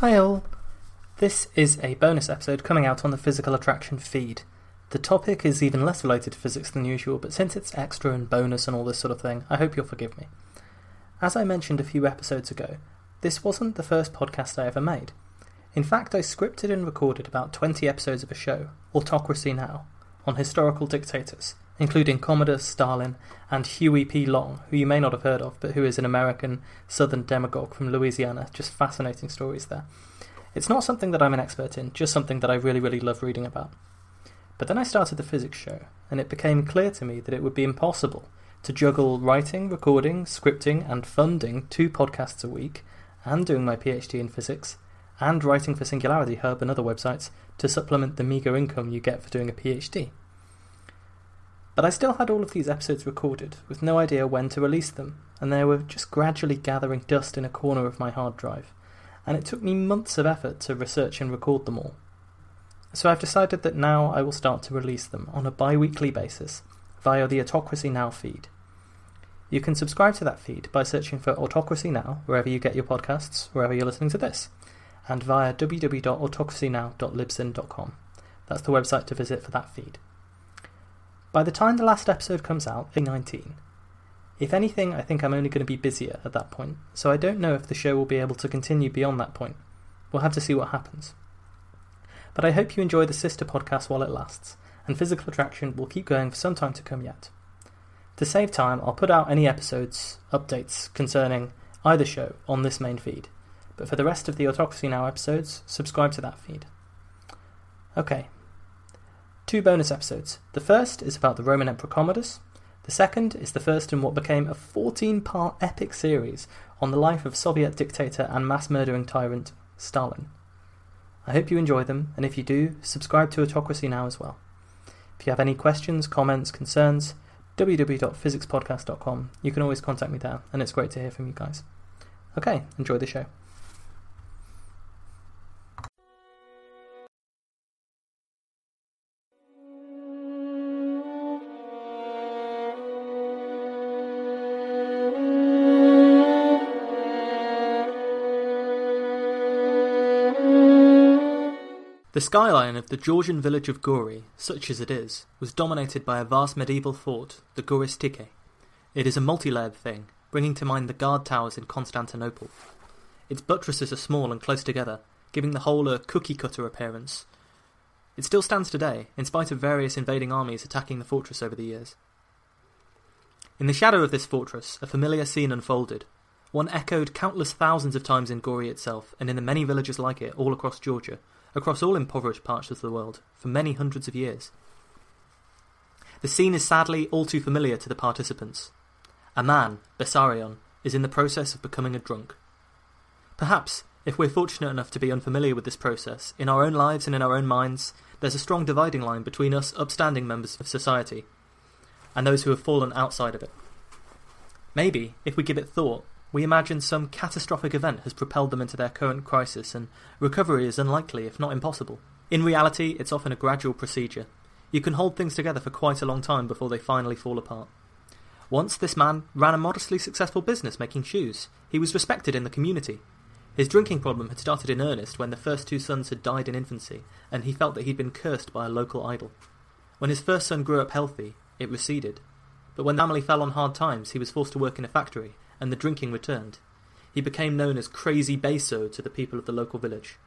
Hi all. This is a bonus episode coming out on the Physical Attraction feed. The topic is even less related to physics than usual, but since it's extra and bonus and all this sort of thing, I hope you'll forgive me. As I mentioned a few episodes ago, this wasn't the first podcast I ever made. In fact, I scripted and recorded about 20 episodes of a show, Autocracy Now, on historical dictators, including Commodus, Stalin, and Huey P. Long, who you may not have heard of, but who is an American Southern demagogue from Louisiana. Just fascinating stories there. It's not something that I'm an expert in, just something that I really, really love reading about. But then I started the physics show, and it became clear to me that it would be impossible to juggle writing, recording, scripting, and funding two podcasts a week, and doing my PhD in physics, and writing for Singularity Hub and other websites to supplement the meagre income you get for doing a PhD. But I still had all of these episodes recorded, with no idea when to release them, and they were just gradually gathering dust in a corner of my hard drive, and it took me months of effort to research and record them all. So I've decided that now I will start to release them on a bi weekly basis via the Autocracy Now feed. You can subscribe to that feed by searching for Autocracy Now wherever you get your podcasts, wherever you're listening to this, and via www.autocracynow.libsyn.com. That's the website to visit for that feed. By the time the last episode comes out, in 19, if anything, I think I'm only going to be busier at that point, so I don't know if the show will be able to continue beyond that point. We'll have to see what happens. But I hope you enjoy the sister podcast while it lasts, and Physical Attraction will keep going for some time to come yet. To save time, I'll put out any episodes, updates concerning either show on this main feed, but for the rest of the Autocracy Now episodes, subscribe to that feed. Okay. Two bonus episodes. The first is about the Roman Emperor Commodus. The second is the first in what became a 14 part epic series on the life of Soviet dictator and mass murdering tyrant Stalin. I hope you enjoy them, and if you do, subscribe to Autocracy Now as well. If you have any questions, comments, concerns, www.physicspodcast.com. You can always contact me there, and it's great to hear from you guys. Okay, enjoy the show. The skyline of the Georgian village of Gori, such as it is, was dominated by a vast medieval fort, the Goristike. It is a multi-layered thing, bringing to mind the guard towers in Constantinople. Its buttresses are small and close together, giving the whole a cookie-cutter appearance. It still stands today, in spite of various invading armies attacking the fortress over the years. In the shadow of this fortress, a familiar scene unfolded, one echoed countless thousands of times in Gori itself, and in the many villages like it all across Georgia, across all impoverished parts of the world, for many hundreds of years. The scene is sadly all too familiar to the participants. A man, Bessarion, is in the process of becoming a drunk. Perhaps, if we're fortunate enough to be unfamiliar with this process, in our own lives and in our own minds, there's a strong dividing line between us upstanding members of society and those who have fallen outside of it. Maybe, if we give it thought, we imagine some catastrophic event has propelled them into their current crisis, and recovery is unlikely, if not impossible. In reality, it's often a gradual procedure. You can hold things together for quite a long time before they finally fall apart. Once, this man ran a modestly successful business making shoes. He was respected in the community. His drinking problem had started in earnest when the first two sons had died in infancy, and he felt that he'd been cursed by a local idol. When his first son grew up healthy, it receded. But when the family fell on hard times, he was forced to work in a factory, and the drinking returned. He became known as Crazy Beso to the people of the local village.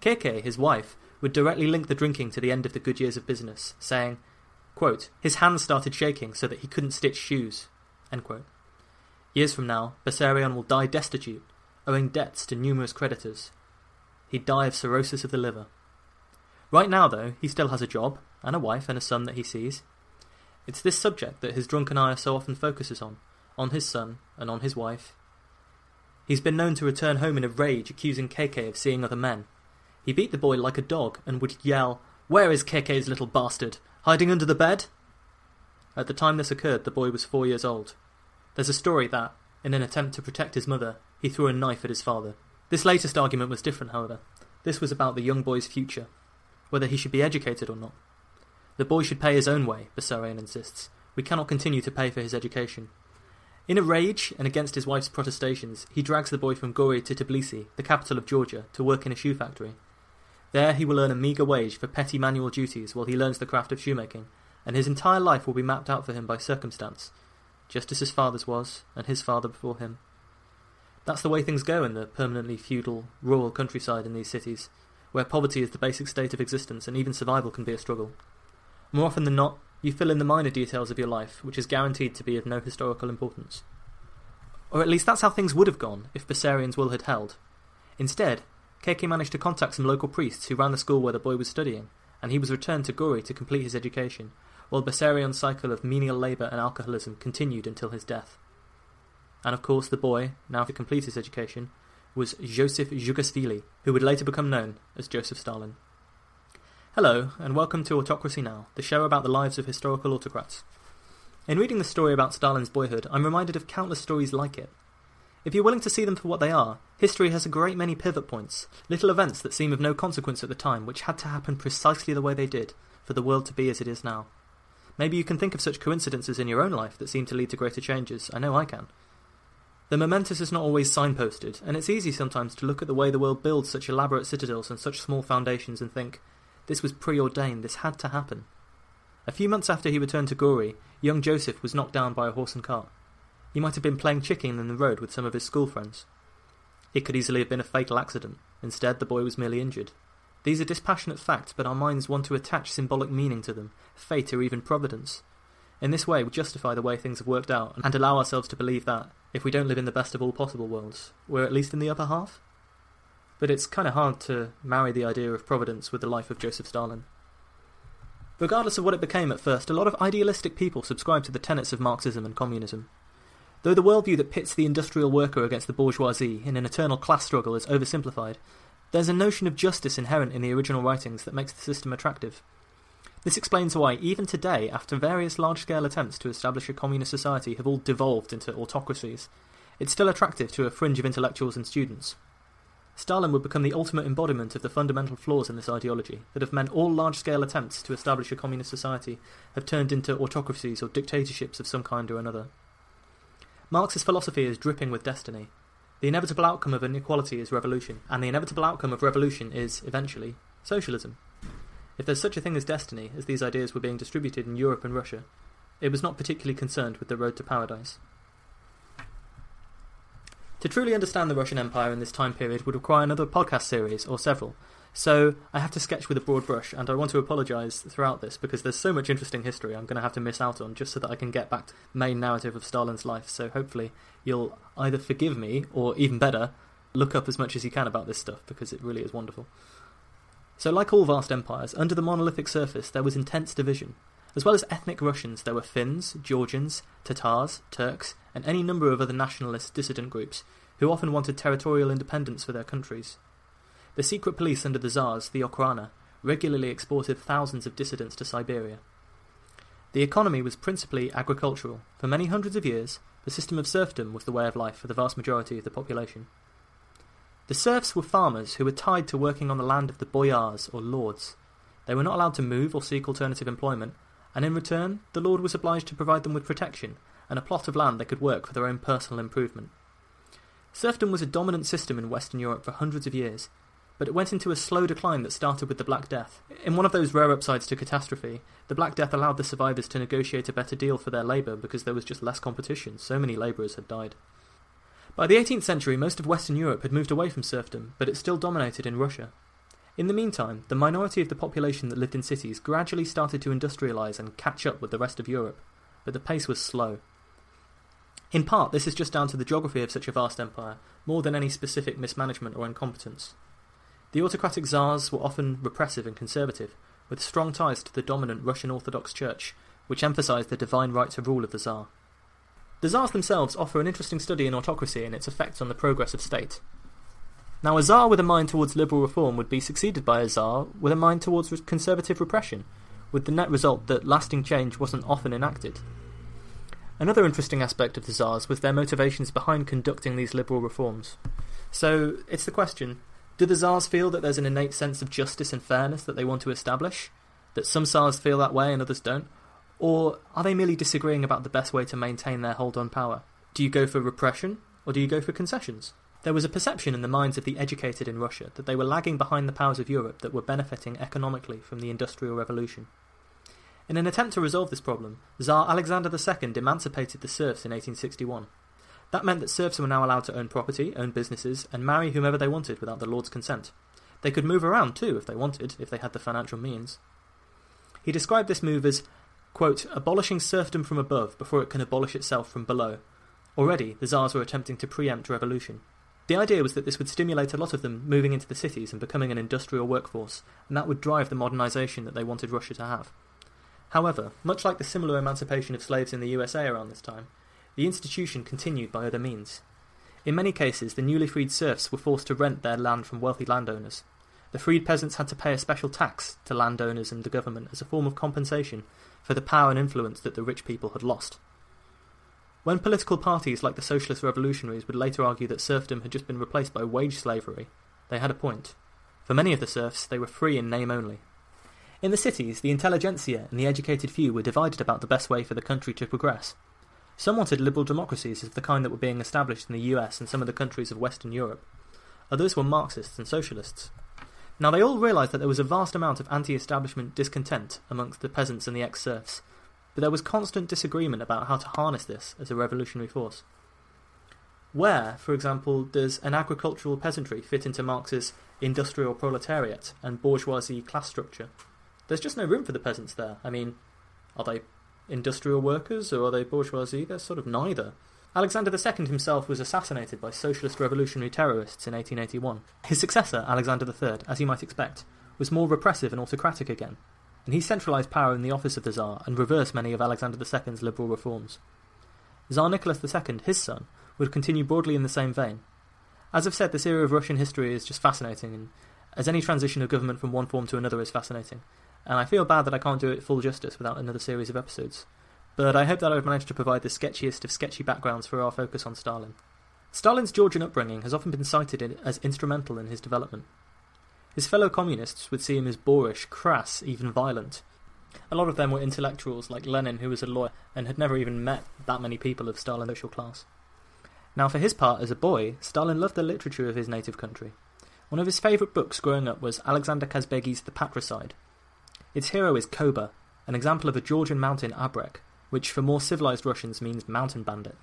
Keke, his wife, would directly link the drinking to the end of the good years of business, saying, quote, His hands started shaking so that he couldn't stitch shoes. Years from now, Bessarion will die destitute, owing debts to numerous creditors. He'd die of cirrhosis of the liver. Right now, though, he still has a job, and a wife and a son that he sees. It's this subject that his drunken eye so often focuses on, on his son, and on his wife. He's been known to return home in a rage accusing Keke of seeing other men, He beat the boy like a dog and would yell, Where is Keke's little bastard? Hiding under the bed? At the time this occurred, the boy was four years old. There's a story that, in an attempt to protect his mother, he threw a knife at his father. This latest argument was different, however. This was about the young boy's future, whether he should be educated or not. The boy should pay his own way, Bessarion insists. We cannot continue to pay for his education. In a rage, and against his wife's protestations, he drags the boy from Gori to Tbilisi, the capital of Georgia, to work in a shoe factory. There he will earn a meagre wage for petty manual duties while he learns the craft of shoemaking, and his entire life will be mapped out for him by circumstance, just as his father's was, and his father before him. That's the way things go in the permanently feudal, rural countryside in these cities, where poverty is the basic state of existence and even survival can be a struggle. More often than not, you fill in the minor details of your life, which is guaranteed to be of no historical importance. Or at least that's how things would have gone if Bessarion's will had held. Instead, Keke managed to contact some local priests who ran the school where the boy was studying, and he was returned to Gori to complete his education, while Bessarion's cycle of menial labour and alcoholism continued until his death. And of course, the boy, now to complete his education, was Joseph Dzhugashvili, who would later become known as Joseph Stalin. Hello, and welcome to Autocracy Now, the show about the lives of historical autocrats. In reading the story about Stalin's boyhood, I'm reminded of countless stories like it. If you're willing to see them for what they are, history has a great many pivot points, little events that seem of no consequence at the time, which had to happen precisely the way they did for the world to be as it is now. Maybe you can think of such coincidences in your own life that seem to lead to greater changes. I know I can. The momentous is not always signposted, and it's easy sometimes to look at the way the world builds such elaborate citadels and such small foundations and think, this was preordained, this had to happen. A few months after he returned to Gori, young Joseph was knocked down by a horse and cart. He might have been playing chicken in the road with some of his school friends. It could easily have been a fatal accident. Instead, the boy was merely injured. These are dispassionate facts, but our minds want to attach symbolic meaning to them, fate or even providence. In this way, we justify the way things have worked out and allow ourselves to believe that, if we don't live in the best of all possible worlds, we're at least in the upper half? But it's kind of hard to marry the idea of providence with the life of Joseph Stalin. Regardless of what it became at first, a lot of idealistic people subscribed to the tenets of Marxism and communism. Though the worldview that pits the industrial worker against the bourgeoisie in an eternal class struggle is oversimplified, there's a notion of justice inherent in the original writings that makes the system attractive. This explains why, even today, after various large scale attempts to establish a communist society have all devolved into autocracies, it's still attractive to a fringe of intellectuals and students. Stalin would become the ultimate embodiment of the fundamental flaws in this ideology that have meant all large scale attempts to establish a communist society have turned into autocracies or dictatorships of some kind or another. Marx's philosophy is dripping with destiny. The inevitable outcome of inequality is revolution, and the inevitable outcome of revolution is, eventually, socialism. If there's such a thing as destiny, as these ideas were being distributed in Europe and Russia, it was not particularly concerned with the road to paradise. To truly understand the Russian Empire in this time period would require another podcast series, or several. So I have to sketch with a broad brush, and I want to apologise throughout this because there's so much interesting history I'm going to have to miss out on just so that I can get back to the main narrative of Stalin's life. So hopefully you'll either forgive me, or even better, look up as much as you can about this stuff because it really is wonderful. So, like all vast empires, under the monolithic surface there was intense division. As well as ethnic Russians, there were Finns, Georgians, Tatars, Turks, and any number of other nationalist dissident groups who often wanted territorial independence for their countries. The secret police under the Tsars, the Okhrana, regularly exported thousands of dissidents to Siberia. The economy was principally agricultural. For many hundreds of years, the system of serfdom was the way of life for the vast majority of the population. The serfs were farmers who were tied to working on the land of the boyars, or lords. They were not allowed to move or seek alternative employment, and in return, the lord was obliged to provide them with protection and a plot of land they could work for their own personal improvement. Serfdom was a dominant system in Western Europe for hundreds of years, but it went into a slow decline that started with the Black Death. In one of those rare upsides to catastrophe, the Black Death allowed the survivors to negotiate a better deal for their labour because there was just less competition, so many labourers had died. By the 18th century, most of Western Europe had moved away from serfdom, but it still dominated in Russia. In the meantime, the minority of the population that lived in cities gradually started to industrialise and catch up with the rest of Europe, but the pace was slow. In part, this is just down to the geography of such a vast empire, more than any specific mismanagement or incompetence. The autocratic czars were often repressive and conservative, with strong ties to the dominant Russian Orthodox Church, which emphasized the divine right to rule of the czar. The czars themselves offer an interesting study in autocracy and its effects on the progress of state. Now, a Tsar with a mind towards liberal reform would be succeeded by a Tsar with a mind towards conservative repression, with the net result that lasting change wasn't often enacted. Another interesting aspect of the Tsars was their motivations behind conducting these liberal reforms. So, it's the question do the Tsars feel that there's an innate sense of justice and fairness that they want to establish? That some Tsars feel that way and others don't? Or are they merely disagreeing about the best way to maintain their hold on power? Do you go for repression, or do you go for concessions? There was a perception in the minds of the educated in Russia that they were lagging behind the powers of Europe that were benefiting economically from the Industrial Revolution. In an attempt to resolve this problem, Tsar Alexander II emancipated the serfs in 1861. That meant that serfs were now allowed to own property, own businesses, and marry whomever they wanted without the lord's consent. They could move around too if they wanted, if they had the financial means. He described this move as, quote, abolishing serfdom from above before it can abolish itself from below. Already, the Tsars were attempting to preempt revolution. The idea was that this would stimulate a lot of them moving into the cities and becoming an industrial workforce, and that would drive the modernisation that they wanted Russia to have. However, much like the similar emancipation of slaves in the USA around this time, the institution continued by other means. In many cases, the newly freed serfs were forced to rent their land from wealthy landowners. The freed peasants had to pay a special tax to landowners and the government as a form of compensation for the power and influence that the rich people had lost. When political parties like the Socialist Revolutionaries would later argue that serfdom had just been replaced by wage slavery, they had a point. For many of the serfs, they were free in name only. In the cities, the intelligentsia and the educated few were divided about the best way for the country to progress. Some wanted liberal democracies of the kind that were being established in the US and some of the countries of Western Europe. Others were Marxists and socialists. Now, they all realised that there was a vast amount of anti establishment discontent amongst the peasants and the ex serfs, but there was constant disagreement about how to harness this as a revolutionary force. Where, for example, does an agricultural peasantry fit into Marx's industrial proletariat and bourgeoisie class structure? There's just no room for the peasants there. I mean, are they industrial workers or are they bourgeoisie? They're sort of neither. Alexander II himself was assassinated by socialist revolutionary terrorists in 1881. His successor, Alexander III, as you might expect, was more repressive and autocratic again, and he centralised power in the office of the Tsar and reversed many of Alexander II's liberal reforms. Tsar Nicholas II, his son, would continue broadly in the same vein. As I've said, this era of Russian history is just fascinating, and as any transition of government from one form to another is fascinating, and I feel bad that I can't do it full justice without another series of episodes. But I hope that I've managed to provide the sketchiest of sketchy backgrounds for our focus on Stalin. Stalin's Georgian upbringing has often been cited as instrumental in his development. His fellow communists would see him as boorish, crass, even violent. A lot of them were intellectuals like Lenin, who was a lawyer and had never even met that many people of Stalin's social class. Now, for his part, as a boy, Stalin loved the literature of his native country. One of his favourite books growing up was Alexander Kazbegi's The Patricide. Its hero is Koba, an example of a Georgian mountain abrek, which for more civilized Russians means mountain bandit.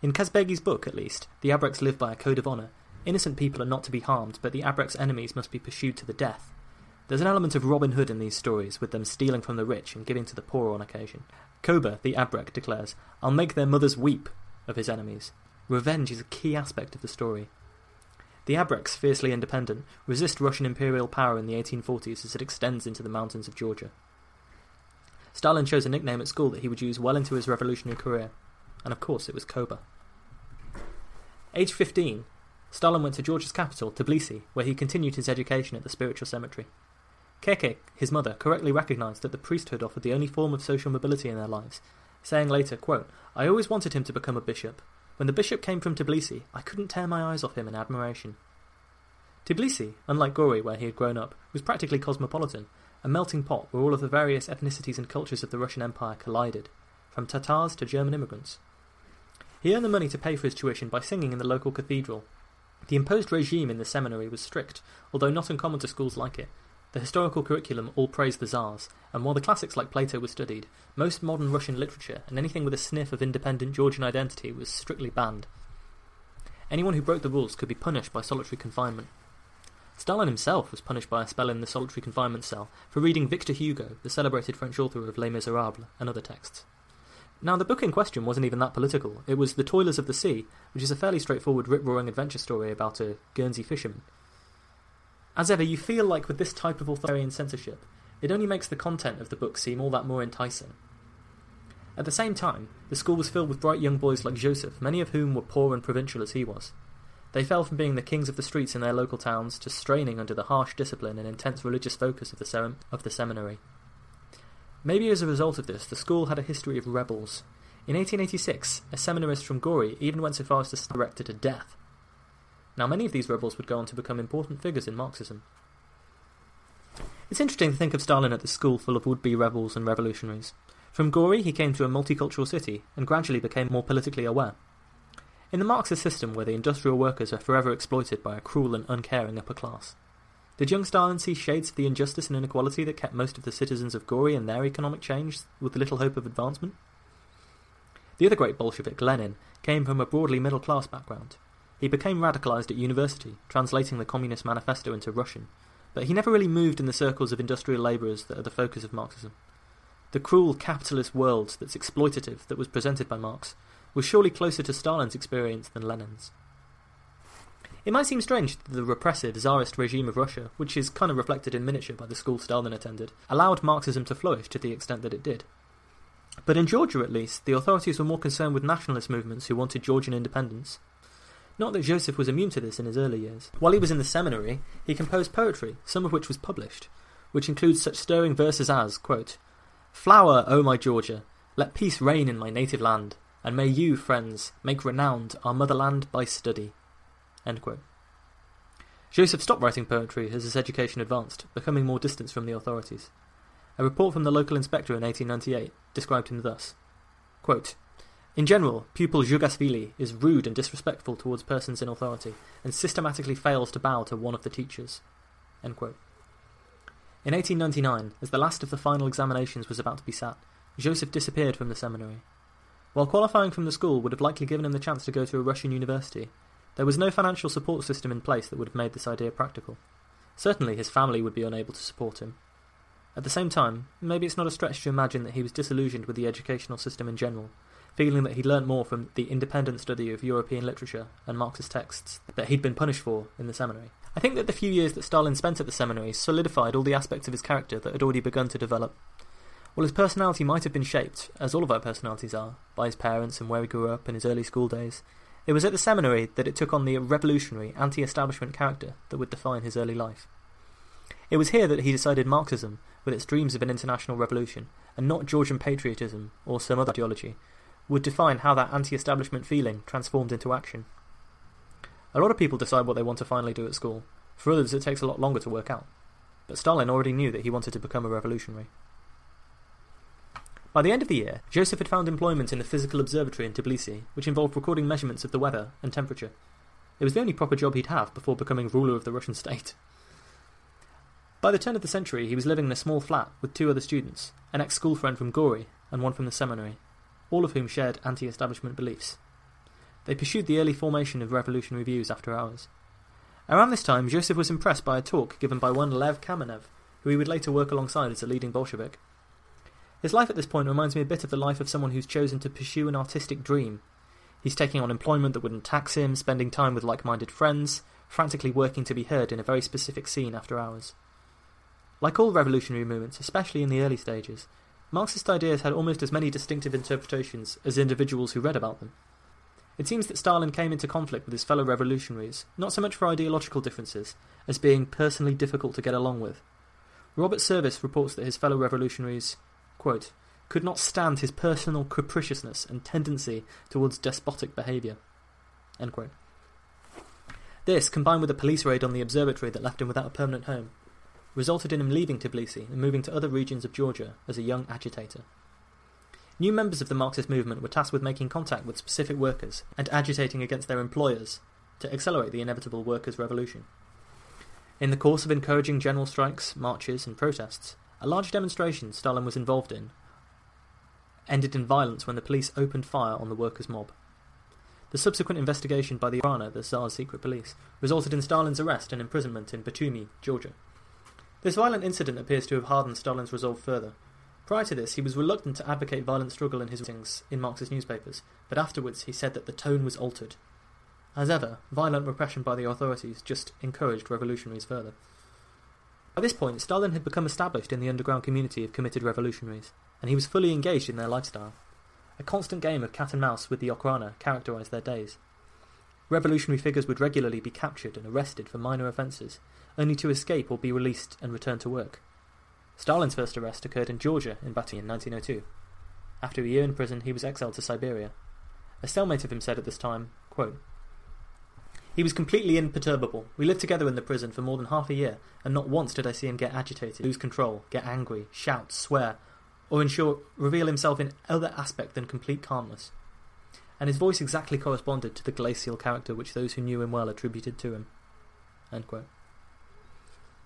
In Kazbegi's book, at least, the abreks live by a code of honor, Innocent people are not to be harmed, but the Abrek's enemies must be pursued to the death. There's an element of Robin Hood in these stories, with them stealing from the rich and giving to the poor on occasion. Koba, the Abrek, declares, I'll make their mothers weep of his enemies. Revenge is a key aspect of the story. The Abreks, fiercely independent, resist Russian imperial power in the 1840s as it extends into the mountains of Georgia. Stalin chose a nickname at school that he would use well into his revolutionary career, and of course it was Koba. Age 15, Stalin went to Georgia's capital, Tbilisi, where he continued his education at the spiritual seminary. Keke, his mother, correctly recognized that the priesthood offered the only form of social mobility in their lives, saying later, quote, I always wanted him to become a bishop. When the bishop came from Tbilisi, I couldn't tear my eyes off him in admiration. Tbilisi, unlike Gori, where he had grown up, was practically cosmopolitan, a melting pot where all of the various ethnicities and cultures of the Russian Empire collided, from Tatars to German immigrants. He earned the money to pay for his tuition by singing in the local cathedral, the imposed regime in the seminary was strict, although not uncommon to schools like it. The historical curriculum all praised the Tsars, and while the classics like Plato were studied, most modern Russian literature and anything with a sniff of independent Georgian identity was strictly banned. Anyone who broke the rules could be punished by solitary confinement. Stalin himself was punished by a spell in the solitary confinement cell for reading Victor Hugo, the celebrated French author of Les Miserables and other texts. Now, the book in question wasn't even that political. It was The Toilers of the Sea, which is a fairly straightforward rip roaring adventure story about a Guernsey fisherman. As ever, you feel like with this type of authoritarian censorship, it only makes the content of the book seem all that more enticing. At the same time, the school was filled with bright young boys like Joseph, many of whom were poor and provincial as he was. They fell from being the kings of the streets in their local towns to straining under the harsh discipline and intense religious focus of the, sem- of the seminary. Maybe as a result of this, the school had a history of rebels. In 1886, a seminarist from Gori even went so far as to directed to death. Now, many of these rebels would go on to become important figures in Marxism. It's interesting to think of Stalin at the school full of would be rebels and revolutionaries. From Gori, he came to a multicultural city and gradually became more politically aware. In the Marxist system, where the industrial workers are forever exploited by a cruel and uncaring upper class, did young Stalin see shades of the injustice and inequality that kept most of the citizens of Gori and their economic change with little hope of advancement? The other great Bolshevik, Lenin, came from a broadly middle class background. He became radicalized at university, translating the Communist Manifesto into Russian, but he never really moved in the circles of industrial labourers that are the focus of Marxism. The cruel capitalist world that's exploitative that was presented by Marx was surely closer to Stalin's experience than Lenin's. It might seem strange that the repressive czarist regime of Russia, which is kind of reflected in miniature by the school Stalin attended, allowed Marxism to flourish to the extent that it did. But in Georgia, at least, the authorities were more concerned with nationalist movements who wanted Georgian independence. Not that Joseph was immune to this in his early years. While he was in the seminary, he composed poetry, some of which was published, which includes such stirring verses as, quote, Flower, O my Georgia, let peace reign in my native land, and may you, friends, make renowned our motherland by study. Joseph stopped writing poetry as his education advanced, becoming more distant from the authorities. A report from the local inspector in 1898 described him thus quote, In general, pupil Dzhugashvili is rude and disrespectful towards persons in authority, and systematically fails to bow to one of the teachers. In 1899, as the last of the final examinations was about to be sat, Joseph disappeared from the seminary. While qualifying from the school would have likely given him the chance to go to a Russian university, there was no financial support system in place that would have made this idea practical. Certainly his family would be unable to support him. At the same time, maybe it's not a stretch to imagine that he was disillusioned with the educational system in general, feeling that he'd learnt more from the independent study of European literature and Marxist texts that he'd been punished for in the seminary. I think that the few years that Stalin spent at the seminary solidified all the aspects of his character that had already begun to develop. While his personality might have been shaped, as all of our personalities are, by his parents and where he grew up in his early school days, it was at the seminary that it took on the revolutionary, anti establishment character that would define his early life. It was here that he decided Marxism, with its dreams of an international revolution, and not Georgian patriotism or some other ideology, would define how that anti establishment feeling transformed into action. A lot of people decide what they want to finally do at school. For others, it takes a lot longer to work out. But Stalin already knew that he wanted to become a revolutionary. By the end of the year, Joseph had found employment in the Physical Observatory in Tbilisi, which involved recording measurements of the weather and temperature. It was the only proper job he'd have before becoming ruler of the Russian state. By the turn of the century, he was living in a small flat with two other students, an ex school friend from Gori and one from the seminary, all of whom shared anti establishment beliefs. They pursued the early formation of revolutionary views after hours. Around this time, Joseph was impressed by a talk given by one Lev Kamenev, who he would later work alongside as a leading Bolshevik. His life at this point reminds me a bit of the life of someone who's chosen to pursue an artistic dream. He's taking on employment that wouldn't tax him, spending time with like minded friends, frantically working to be heard in a very specific scene after hours. Like all revolutionary movements, especially in the early stages, Marxist ideas had almost as many distinctive interpretations as individuals who read about them. It seems that Stalin came into conflict with his fellow revolutionaries, not so much for ideological differences, as being personally difficult to get along with. Robert Service reports that his fellow revolutionaries quote, could not stand his personal capriciousness and tendency towards despotic behaviour. This, combined with a police raid on the observatory that left him without a permanent home, resulted in him leaving Tbilisi and moving to other regions of Georgia as a young agitator. New members of the Marxist movement were tasked with making contact with specific workers and agitating against their employers to accelerate the inevitable workers' revolution. In the course of encouraging general strikes, marches, and protests, a large demonstration Stalin was involved in ended in violence when the police opened fire on the workers' mob. The subsequent investigation by the Okhrana, the Tsar's secret police, resulted in Stalin's arrest and imprisonment in Batumi, Georgia. This violent incident appears to have hardened Stalin's resolve further. Prior to this, he was reluctant to advocate violent struggle in his writings in Marxist newspapers, but afterwards he said that the tone was altered. As ever, violent repression by the authorities just encouraged revolutionaries further. By this point, Stalin had become established in the underground community of committed revolutionaries, and he was fully engaged in their lifestyle. A constant game of cat and mouse with the Okhrana characterized their days. Revolutionary figures would regularly be captured and arrested for minor offences, only to escape or be released and return to work. Stalin's first arrest occurred in Georgia in Baty in 1902. After a year in prison, he was exiled to Siberia. A cellmate of him said at this time, quote, He was completely imperturbable. We lived together in the prison for more than half a year, and not once did I see him get agitated, lose control, get angry, shout, swear, or in short, reveal himself in other aspect than complete calmness. And his voice exactly corresponded to the glacial character which those who knew him well attributed to him.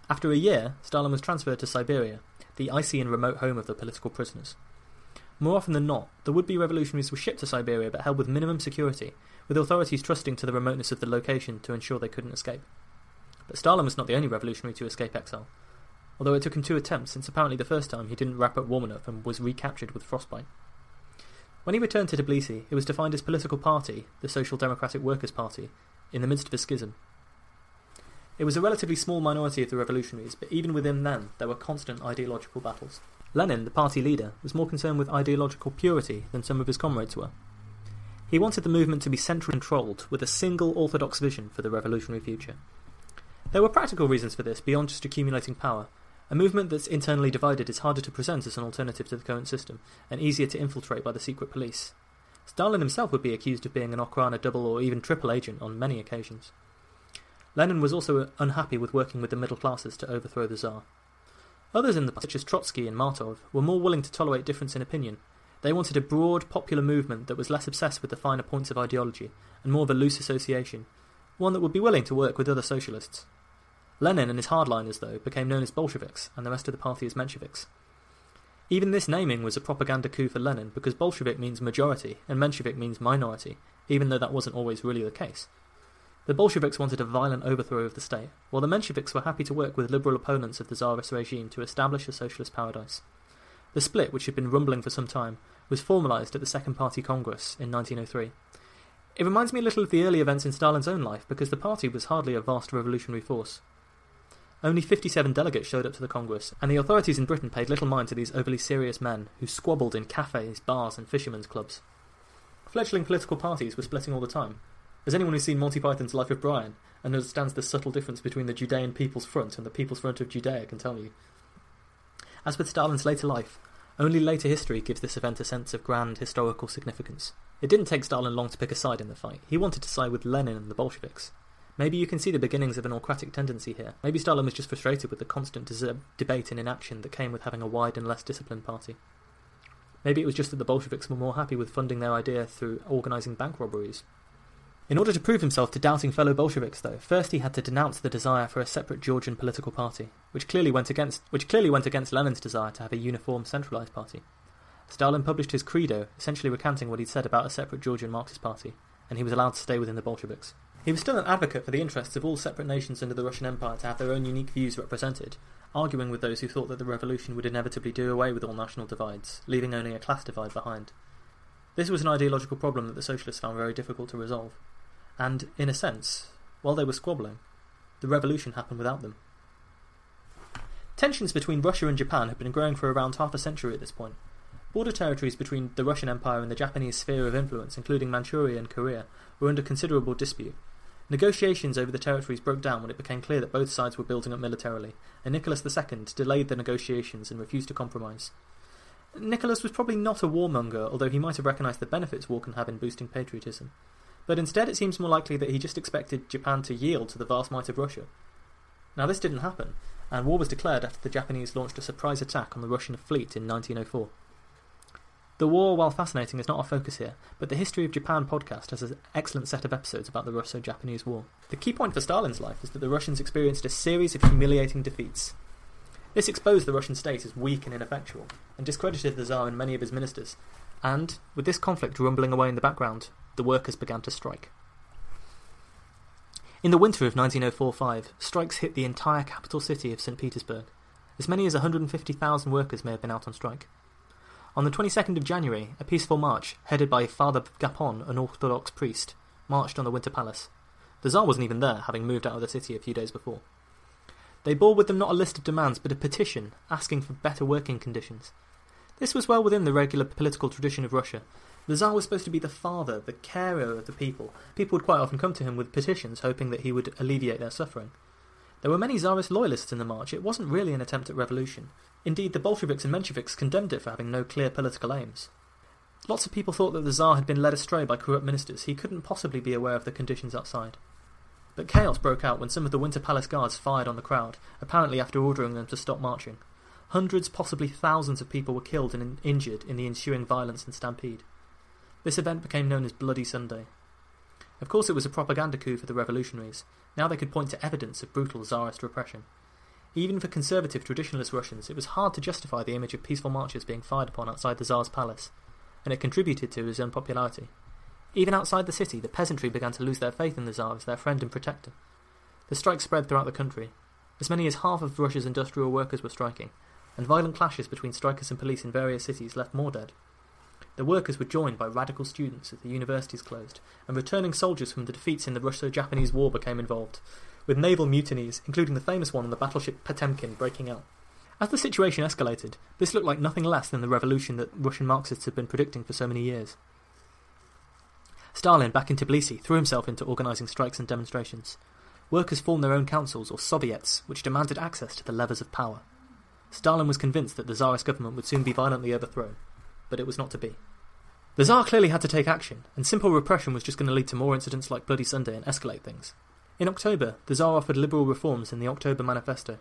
After a year, Stalin was transferred to Siberia, the icy and remote home of the political prisoners. More often than not, the would be revolutionaries were shipped to Siberia but held with minimum security, with authorities trusting to the remoteness of the location to ensure they couldn't escape. But Stalin was not the only revolutionary to escape exile, although it took him two attempts, since apparently the first time he didn't wrap up warm enough and was recaptured with frostbite. When he returned to Tbilisi, it was to find his political party, the Social Democratic Workers' Party, in the midst of a schism. It was a relatively small minority of the revolutionaries, but even within them there were constant ideological battles. Lenin, the party leader, was more concerned with ideological purity than some of his comrades were. He wanted the movement to be centrally controlled, with a single orthodox vision for the revolutionary future. There were practical reasons for this beyond just accumulating power. A movement that's internally divided is harder to present as an alternative to the current system, and easier to infiltrate by the secret police. Stalin himself would be accused of being an Okhrana double or even triple agent on many occasions. Lenin was also unhappy with working with the middle classes to overthrow the Tsar. Others in the party, such as Trotsky and Martov, were more willing to tolerate difference in opinion. They wanted a broad, popular movement that was less obsessed with the finer points of ideology and more of a loose association, one that would be willing to work with other socialists. Lenin and his hardliners, though, became known as Bolsheviks, and the rest of the party as Mensheviks. Even this naming was a propaganda coup for Lenin because Bolshevik means majority and Menshevik means minority, even though that wasn't always really the case. The Bolsheviks wanted a violent overthrow of the state, while the Mensheviks were happy to work with liberal opponents of the Tsarist regime to establish a socialist paradise. The split, which had been rumbling for some time, was formalised at the Second Party Congress in 1903. It reminds me a little of the early events in Stalin's own life because the party was hardly a vast revolutionary force. Only 57 delegates showed up to the Congress, and the authorities in Britain paid little mind to these overly serious men who squabbled in cafes, bars, and fishermen's clubs. Fledgling political parties were splitting all the time, as anyone who's seen Monty Python's Life of Brian and understands the subtle difference between the Judean People's Front and the People's Front of Judea can tell you. As with Stalin's later life, only later history gives this event a sense of grand historical significance. It didn't take Stalin long to pick a side in the fight. He wanted to side with Lenin and the Bolsheviks. Maybe you can see the beginnings of an autocratic tendency here. Maybe Stalin was just frustrated with the constant uh, debate and inaction that came with having a wide and less disciplined party. Maybe it was just that the Bolsheviks were more happy with funding their idea through organising bank robberies. In order to prove himself to doubting fellow Bolsheviks, though, first he had to denounce the desire for a separate Georgian political party, which clearly went against which clearly went against Lenin's desire to have a uniform, centralized party. Stalin published his credo, essentially recanting what he'd said about a separate Georgian Marxist party, and he was allowed to stay within the Bolsheviks. He was still an advocate for the interests of all separate nations under the Russian Empire to have their own unique views represented, arguing with those who thought that the revolution would inevitably do away with all national divides, leaving only a class divide behind. This was an ideological problem that the socialists found very difficult to resolve. And, in a sense, while they were squabbling, the revolution happened without them. Tensions between Russia and Japan had been growing for around half a century at this point. Border territories between the Russian Empire and the Japanese sphere of influence, including Manchuria and Korea, were under considerable dispute. Negotiations over the territories broke down when it became clear that both sides were building up militarily, and Nicholas II delayed the negotiations and refused to compromise. Nicholas was probably not a warmonger, although he might have recognised the benefits war can have in boosting patriotism but instead it seems more likely that he just expected Japan to yield to the vast might of Russia. Now, this didn't happen, and war was declared after the Japanese launched a surprise attack on the Russian fleet in 1904. The war, while fascinating, is not our focus here, but the History of Japan podcast has an excellent set of episodes about the Russo Japanese War. The key point for Stalin's life is that the Russians experienced a series of humiliating defeats. This exposed the Russian state as weak and ineffectual, and discredited the Tsar and many of his ministers, and, with this conflict rumbling away in the background, the workers began to strike. In the winter of 1904-5, strikes hit the entire capital city of St. Petersburg. As many as 150,000 workers may have been out on strike. On the 22nd of January, a peaceful march, headed by Father Gapon, an Orthodox priest, marched on the Winter Palace. The Tsar wasn't even there, having moved out of the city a few days before. They bore with them not a list of demands, but a petition asking for better working conditions. This was well within the regular political tradition of Russia. The Tsar was supposed to be the father, the carer of the people. People would quite often come to him with petitions hoping that he would alleviate their suffering. There were many Tsarist loyalists in the march. It wasn't really an attempt at revolution. Indeed, the Bolsheviks and Mensheviks condemned it for having no clear political aims. Lots of people thought that the Tsar had been led astray by corrupt ministers. He couldn't possibly be aware of the conditions outside. But chaos broke out when some of the Winter Palace guards fired on the crowd, apparently after ordering them to stop marching. Hundreds, possibly thousands of people were killed and injured in the ensuing violence and stampede. This event became known as Bloody Sunday. Of course, it was a propaganda coup for the revolutionaries. Now they could point to evidence of brutal Tsarist repression. Even for conservative traditionalist Russians, it was hard to justify the image of peaceful marchers being fired upon outside the Tsar's palace, and it contributed to his unpopularity. Even outside the city, the peasantry began to lose their faith in the Tsar as their friend and protector. The strike spread throughout the country. As many as half of Russia's industrial workers were striking, and violent clashes between strikers and police in various cities left more dead. The workers were joined by radical students as the universities closed, and returning soldiers from the defeats in the Russo Japanese War became involved, with naval mutinies, including the famous one on the battleship Potemkin, breaking out. As the situation escalated, this looked like nothing less than the revolution that Russian Marxists had been predicting for so many years. Stalin, back in Tbilisi, threw himself into organising strikes and demonstrations. Workers formed their own councils, or Soviets, which demanded access to the levers of power. Stalin was convinced that the Tsarist government would soon be violently overthrown, but it was not to be. The Tsar clearly had to take action, and simple repression was just going to lead to more incidents like Bloody Sunday and escalate things. In October, the Tsar offered liberal reforms in the October Manifesto.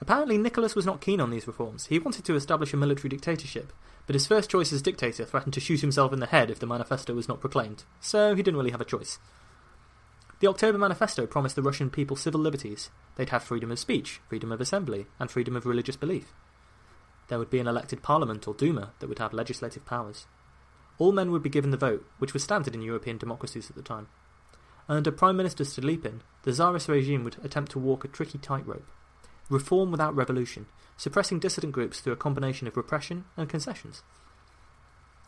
Apparently, Nicholas was not keen on these reforms. He wanted to establish a military dictatorship, but his first choice as dictator threatened to shoot himself in the head if the manifesto was not proclaimed, so he didn't really have a choice. The October Manifesto promised the Russian people civil liberties. They'd have freedom of speech, freedom of assembly, and freedom of religious belief. There would be an elected parliament or Duma that would have legislative powers. All men would be given the vote, which was standard in European democracies at the time. Under Prime Minister Stolypin, the Tsarist regime would attempt to walk a tricky tightrope. Reform without revolution, suppressing dissident groups through a combination of repression and concessions.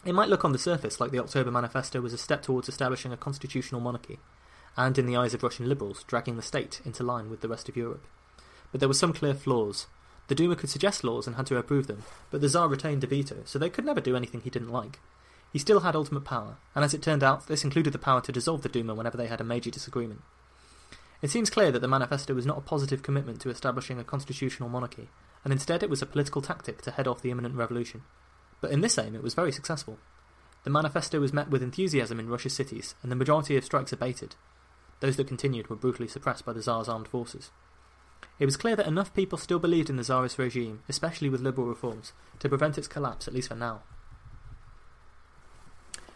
It might look on the surface like the October Manifesto was a step towards establishing a constitutional monarchy, and in the eyes of Russian liberals, dragging the state into line with the rest of Europe. But there were some clear flaws. The Duma could suggest laws and had to approve them, but the Tsar retained a veto, so they could never do anything he didn't like. He still had ultimate power, and as it turned out, this included the power to dissolve the Duma whenever they had a major disagreement. It seems clear that the manifesto was not a positive commitment to establishing a constitutional monarchy, and instead it was a political tactic to head off the imminent revolution. But in this aim, it was very successful. The manifesto was met with enthusiasm in Russia's cities, and the majority of strikes abated. Those that continued were brutally suppressed by the Tsar's armed forces. It was clear that enough people still believed in the Tsarist regime, especially with liberal reforms, to prevent its collapse, at least for now.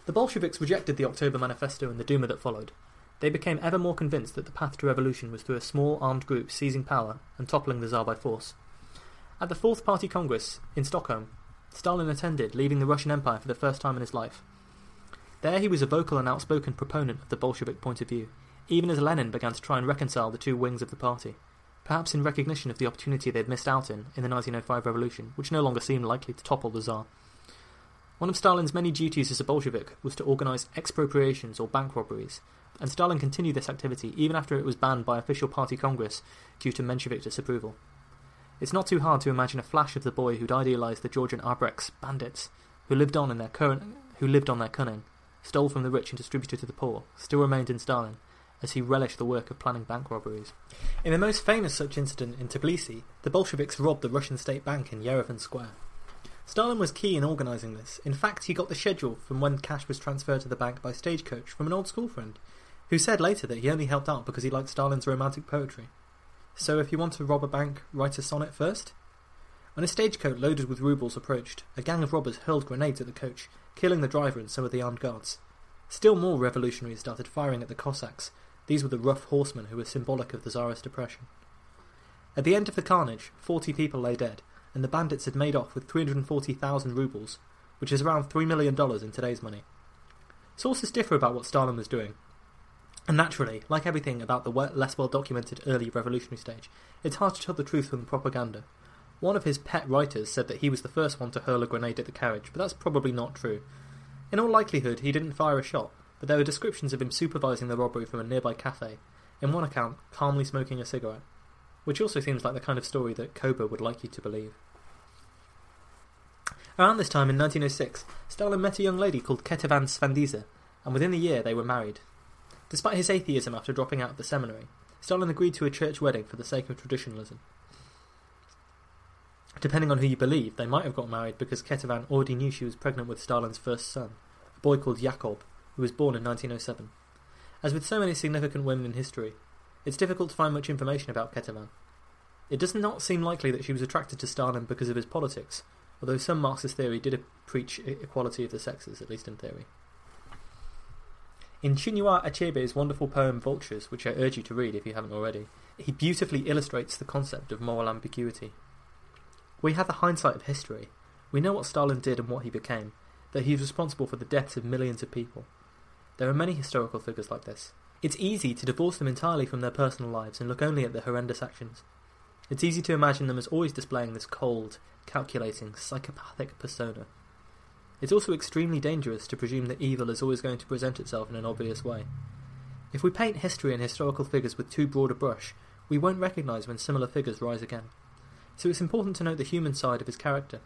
The Bolsheviks rejected the October Manifesto and the Duma that followed. They became ever more convinced that the path to revolution was through a small armed group seizing power and toppling the Tsar by force. At the Fourth Party Congress in Stockholm, Stalin attended, leaving the Russian Empire for the first time in his life. There he was a vocal and outspoken proponent of the Bolshevik point of view, even as Lenin began to try and reconcile the two wings of the party, perhaps in recognition of the opportunity they had missed out in in the 1905 revolution, which no longer seemed likely to topple the Tsar. One of Stalin's many duties as a Bolshevik was to organise expropriations or bank robberies, and Stalin continued this activity even after it was banned by official party congress due to Menshevik disapproval. It's not too hard to imagine a flash of the boy who'd idealised the Georgian Abreks, bandits, who lived on in their current, who lived on their cunning, stole from the rich and distributed to the poor, still remained in Stalin, as he relished the work of planning bank robberies. In the most famous such incident in Tbilisi, the Bolsheviks robbed the Russian state bank in Yerevan Square. Stalin was key in organising this. In fact, he got the schedule from when cash was transferred to the bank by stagecoach from an old school friend, who said later that he only helped out because he liked Stalin's romantic poetry. So if you want to rob a bank, write a sonnet first? When a stagecoach loaded with rubles approached, a gang of robbers hurled grenades at the coach, killing the driver and some of the armed guards. Still more revolutionaries started firing at the Cossacks, these were the rough horsemen who were symbolic of the Tsarist oppression. At the end of the carnage, 40 people lay dead, and the bandits had made off with 340,000 rubles, which is around $3 million in today's money. Sources differ about what Stalin was doing. And naturally, like everything about the less well documented early revolutionary stage, it's hard to tell the truth from the propaganda. One of his pet writers said that he was the first one to hurl a grenade at the carriage, but that's probably not true. In all likelihood, he didn't fire a shot, but there are descriptions of him supervising the robbery from a nearby cafe, in one account, calmly smoking a cigarette, which also seems like the kind of story that Koba would like you to believe. Around this time in 1906, Stalin met a young lady called Ketevan Svanidze, and within a year they were married. Despite his atheism after dropping out of the seminary, Stalin agreed to a church wedding for the sake of traditionalism. Depending on who you believe, they might have got married because Ketevan already knew she was pregnant with Stalin's first son, a boy called Yakob, who was born in 1907. As with so many significant women in history, it's difficult to find much information about Ketevan. It does not seem likely that she was attracted to Stalin because of his politics, although some Marxist theory did preach equality of the sexes, at least in theory. In Chinua Achebe's wonderful poem Vultures, which I urge you to read if you haven't already, he beautifully illustrates the concept of moral ambiguity. We have the hindsight of history. We know what Stalin did and what he became, that he was responsible for the deaths of millions of people. There are many historical figures like this. It's easy to divorce them entirely from their personal lives and look only at their horrendous actions. It's easy to imagine them as always displaying this cold, calculating, psychopathic persona. It's also extremely dangerous to presume that evil is always going to present itself in an obvious way. If we paint history and historical figures with too broad a brush, we won't recognise when similar figures rise again so it's important to note the human side of his character.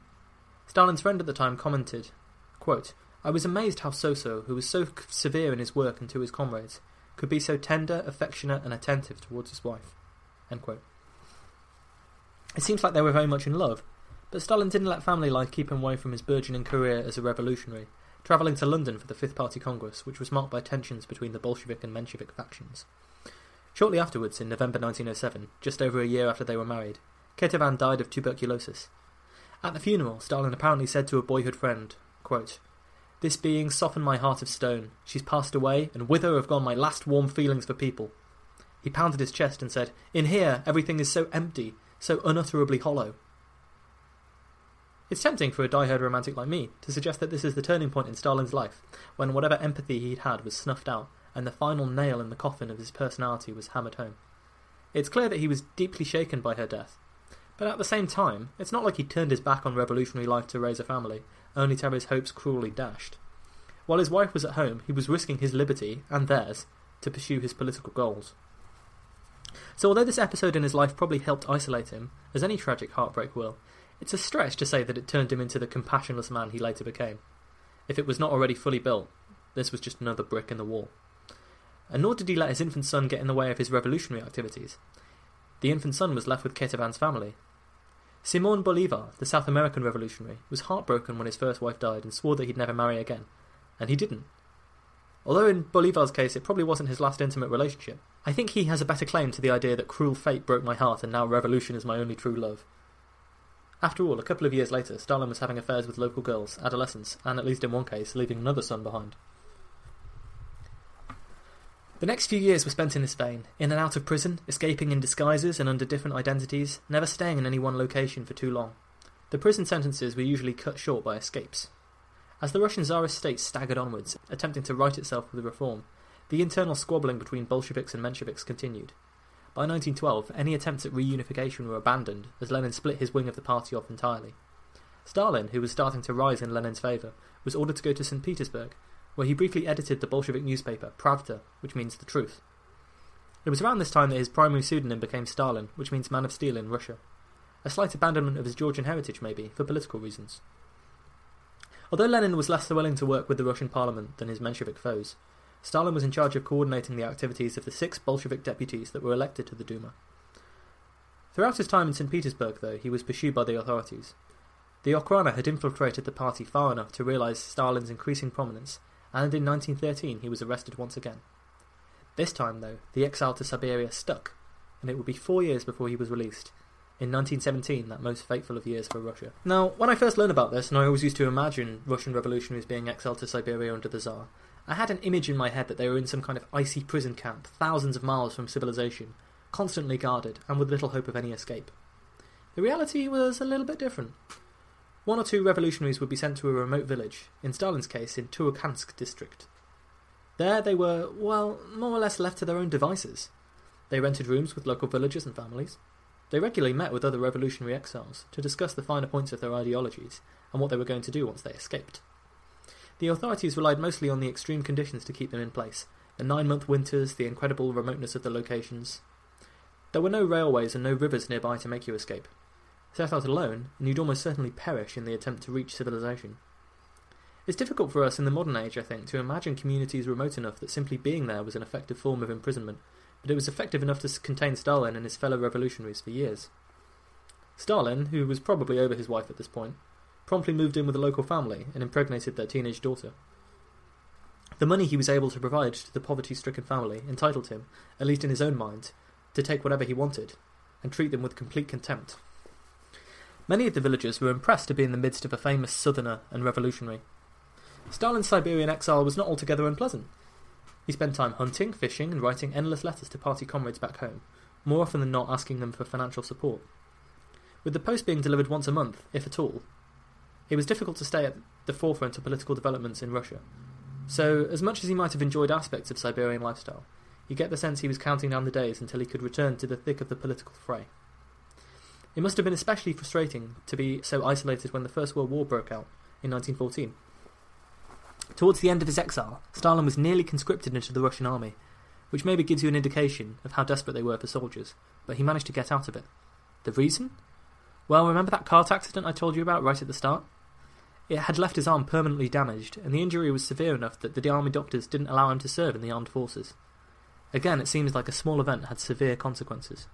Stalin's friend at the time commented, quote, I was amazed how Soso, who was so severe in his work and to his comrades, could be so tender, affectionate, and attentive towards his wife. It seems like they were very much in love, but Stalin didn't let family life keep him away from his burgeoning career as a revolutionary, travelling to London for the Fifth Party Congress, which was marked by tensions between the Bolshevik and Menshevik factions. Shortly afterwards, in November 1907, just over a year after they were married, Ketevan died of tuberculosis. At the funeral, Stalin apparently said to a boyhood friend, quote, This being softened my heart of stone. She's passed away, and with her have gone my last warm feelings for people. He pounded his chest and said, In here, everything is so empty, so unutterably hollow. It's tempting for a die-hard romantic like me to suggest that this is the turning point in Stalin's life, when whatever empathy he'd had was snuffed out, and the final nail in the coffin of his personality was hammered home. It's clear that he was deeply shaken by her death, but at the same time, it's not like he turned his back on revolutionary life to raise a family, only to have his hopes cruelly dashed. While his wife was at home, he was risking his liberty, and theirs, to pursue his political goals. So although this episode in his life probably helped isolate him, as any tragic heartbreak will, it's a stretch to say that it turned him into the compassionless man he later became. If it was not already fully built, this was just another brick in the wall. And nor did he let his infant son get in the way of his revolutionary activities. The infant son was left with Ketevan's family. Simon Bolivar, the South American revolutionary, was heartbroken when his first wife died and swore that he'd never marry again. And he didn't. Although in Bolivar's case it probably wasn't his last intimate relationship, I think he has a better claim to the idea that cruel fate broke my heart and now revolution is my only true love. After all, a couple of years later, Stalin was having affairs with local girls, adolescents, and at least in one case, leaving another son behind. The next few years were spent in this vein, in and out of prison, escaping in disguises and under different identities, never staying in any one location for too long. The prison sentences were usually cut short by escapes. As the Russian Tsarist state staggered onwards, attempting to right itself with reform, the internal squabbling between Bolsheviks and Mensheviks continued. By 1912, any attempts at reunification were abandoned, as Lenin split his wing of the party off entirely. Stalin, who was starting to rise in Lenin's favour, was ordered to go to St. Petersburg, where he briefly edited the Bolshevik newspaper Pravda, which means the truth. It was around this time that his primary pseudonym became Stalin, which means man of steel in Russia. A slight abandonment of his Georgian heritage, maybe, for political reasons. Although Lenin was less willing to work with the Russian parliament than his Menshevik foes, Stalin was in charge of coordinating the activities of the six Bolshevik deputies that were elected to the Duma. Throughout his time in St. Petersburg, though, he was pursued by the authorities. The Okhrana had infiltrated the party far enough to realize Stalin's increasing prominence and in 1913 he was arrested once again. This time, though, the exile to Siberia stuck, and it would be four years before he was released. In 1917, that most fateful of years for Russia. Now, when I first learned about this, and I always used to imagine Russian revolutionaries being exiled to Siberia under the Tsar, I had an image in my head that they were in some kind of icy prison camp, thousands of miles from civilization, constantly guarded, and with little hope of any escape. The reality was a little bit different. One or two revolutionaries would be sent to a remote village, in Stalin's case in Turukhansk district. There they were, well, more or less left to their own devices. They rented rooms with local villagers and families. They regularly met with other revolutionary exiles to discuss the finer points of their ideologies and what they were going to do once they escaped. The authorities relied mostly on the extreme conditions to keep them in place the nine month winters, the incredible remoteness of the locations. There were no railways and no rivers nearby to make you escape. Set out alone, and you'd almost certainly perish in the attempt to reach civilization. It's difficult for us in the modern age, I think, to imagine communities remote enough that simply being there was an effective form of imprisonment, but it was effective enough to contain Stalin and his fellow revolutionaries for years. Stalin, who was probably over his wife at this point, promptly moved in with a local family and impregnated their teenage daughter. The money he was able to provide to the poverty stricken family entitled him, at least in his own mind, to take whatever he wanted and treat them with complete contempt. Many of the villagers were impressed to be in the midst of a famous southerner and revolutionary. Stalin's Siberian exile was not altogether unpleasant. He spent time hunting, fishing, and writing endless letters to party comrades back home, more often than not asking them for financial support. With the post being delivered once a month, if at all, it was difficult to stay at the forefront of political developments in Russia. So, as much as he might have enjoyed aspects of Siberian lifestyle, you get the sense he was counting down the days until he could return to the thick of the political fray. It must have been especially frustrating to be so isolated when the First World War broke out in 1914. Towards the end of his exile, Stalin was nearly conscripted into the Russian army, which maybe gives you an indication of how desperate they were for soldiers, but he managed to get out of it. The reason? Well, remember that cart accident I told you about right at the start? It had left his arm permanently damaged, and the injury was severe enough that the army doctors didn't allow him to serve in the armed forces. Again, it seems like a small event had severe consequences.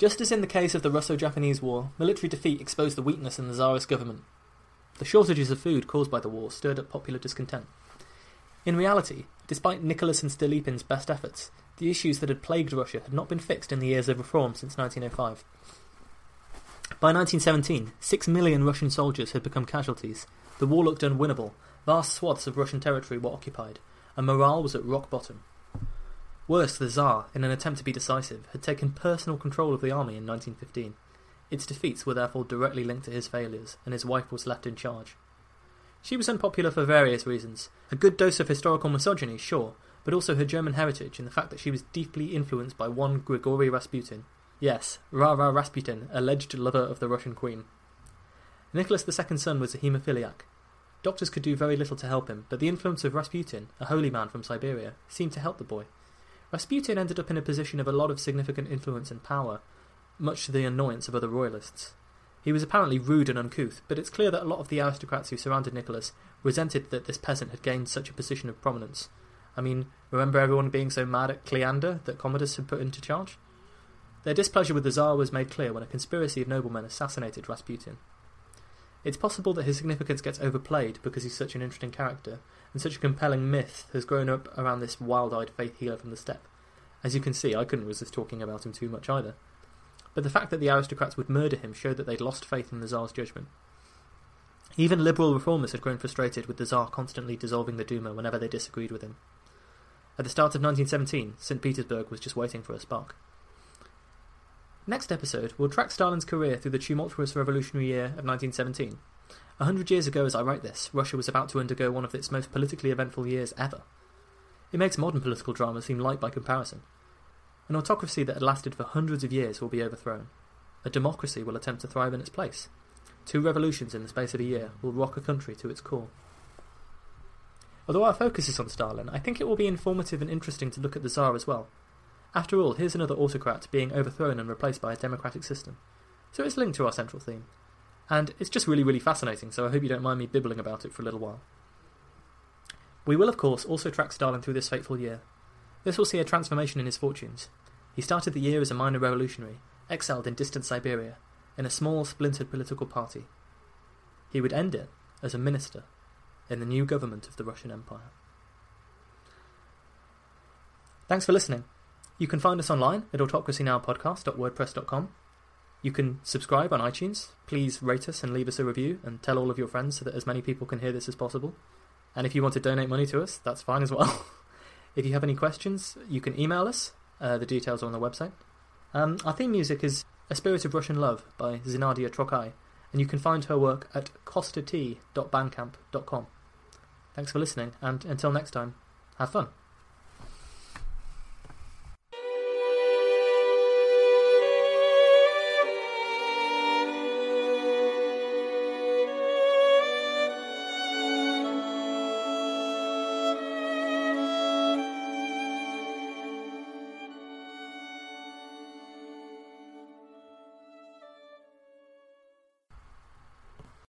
Just as in the case of the Russo Japanese War, military defeat exposed the weakness in the Tsarist government. The shortages of food caused by the war stirred up popular discontent. In reality, despite Nicholas and Stolypin's best efforts, the issues that had plagued Russia had not been fixed in the years of reform since 1905. By 1917, six million Russian soldiers had become casualties, the war looked unwinnable, vast swaths of Russian territory were occupied, and morale was at rock bottom. Worse, the Tsar, in an attempt to be decisive, had taken personal control of the army in 1915. Its defeats were therefore directly linked to his failures, and his wife was left in charge. She was unpopular for various reasons. A good dose of historical misogyny, sure, but also her German heritage and the fact that she was deeply influenced by one Grigory Rasputin. Yes, Rara Rasputin, alleged lover of the Russian queen. Nicholas II's son was a haemophiliac. Doctors could do very little to help him, but the influence of Rasputin, a holy man from Siberia, seemed to help the boy. Rasputin ended up in a position of a lot of significant influence and power, much to the annoyance of other royalists. He was apparently rude and uncouth, but it's clear that a lot of the aristocrats who surrounded Nicholas resented that this peasant had gained such a position of prominence. I mean, remember everyone being so mad at Cleander that Commodus had put into charge? Their displeasure with the Tsar was made clear when a conspiracy of noblemen assassinated Rasputin. It's possible that his significance gets overplayed because he's such an interesting character, and such a compelling myth has grown up around this wild eyed faith healer from the steppe. As you can see, I couldn't resist talking about him too much either. But the fact that the aristocrats would murder him showed that they'd lost faith in the Tsar's judgment. Even liberal reformers had grown frustrated with the Tsar constantly dissolving the Duma whenever they disagreed with him. At the start of 1917, St. Petersburg was just waiting for a spark. Next episode, we'll track Stalin's career through the tumultuous revolutionary year of 1917. A hundred years ago, as I write this, Russia was about to undergo one of its most politically eventful years ever. It makes modern political drama seem light by comparison. An autocracy that had lasted for hundreds of years will be overthrown. A democracy will attempt to thrive in its place. Two revolutions in the space of a year will rock a country to its core. Although our focus is on Stalin, I think it will be informative and interesting to look at the Tsar as well. After all, here's another autocrat being overthrown and replaced by a democratic system. So it's linked to our central theme. And it's just really, really fascinating, so I hope you don't mind me bibbling about it for a little while. We will, of course, also track Stalin through this fateful year. This will see a transformation in his fortunes. He started the year as a minor revolutionary, exiled in distant Siberia, in a small splintered political party. He would end it as a minister in the new government of the Russian Empire. Thanks for listening. You can find us online at autocracynowpodcast.wordpress.com. You can subscribe on iTunes. Please rate us and leave us a review and tell all of your friends so that as many people can hear this as possible. And if you want to donate money to us, that's fine as well. if you have any questions, you can email us uh, the details are on the website. Um, our theme music is A Spirit of Russian Love by Zinadia Trokai, and you can find her work at costa.bandcamp.com. Thanks for listening, and until next time, have fun.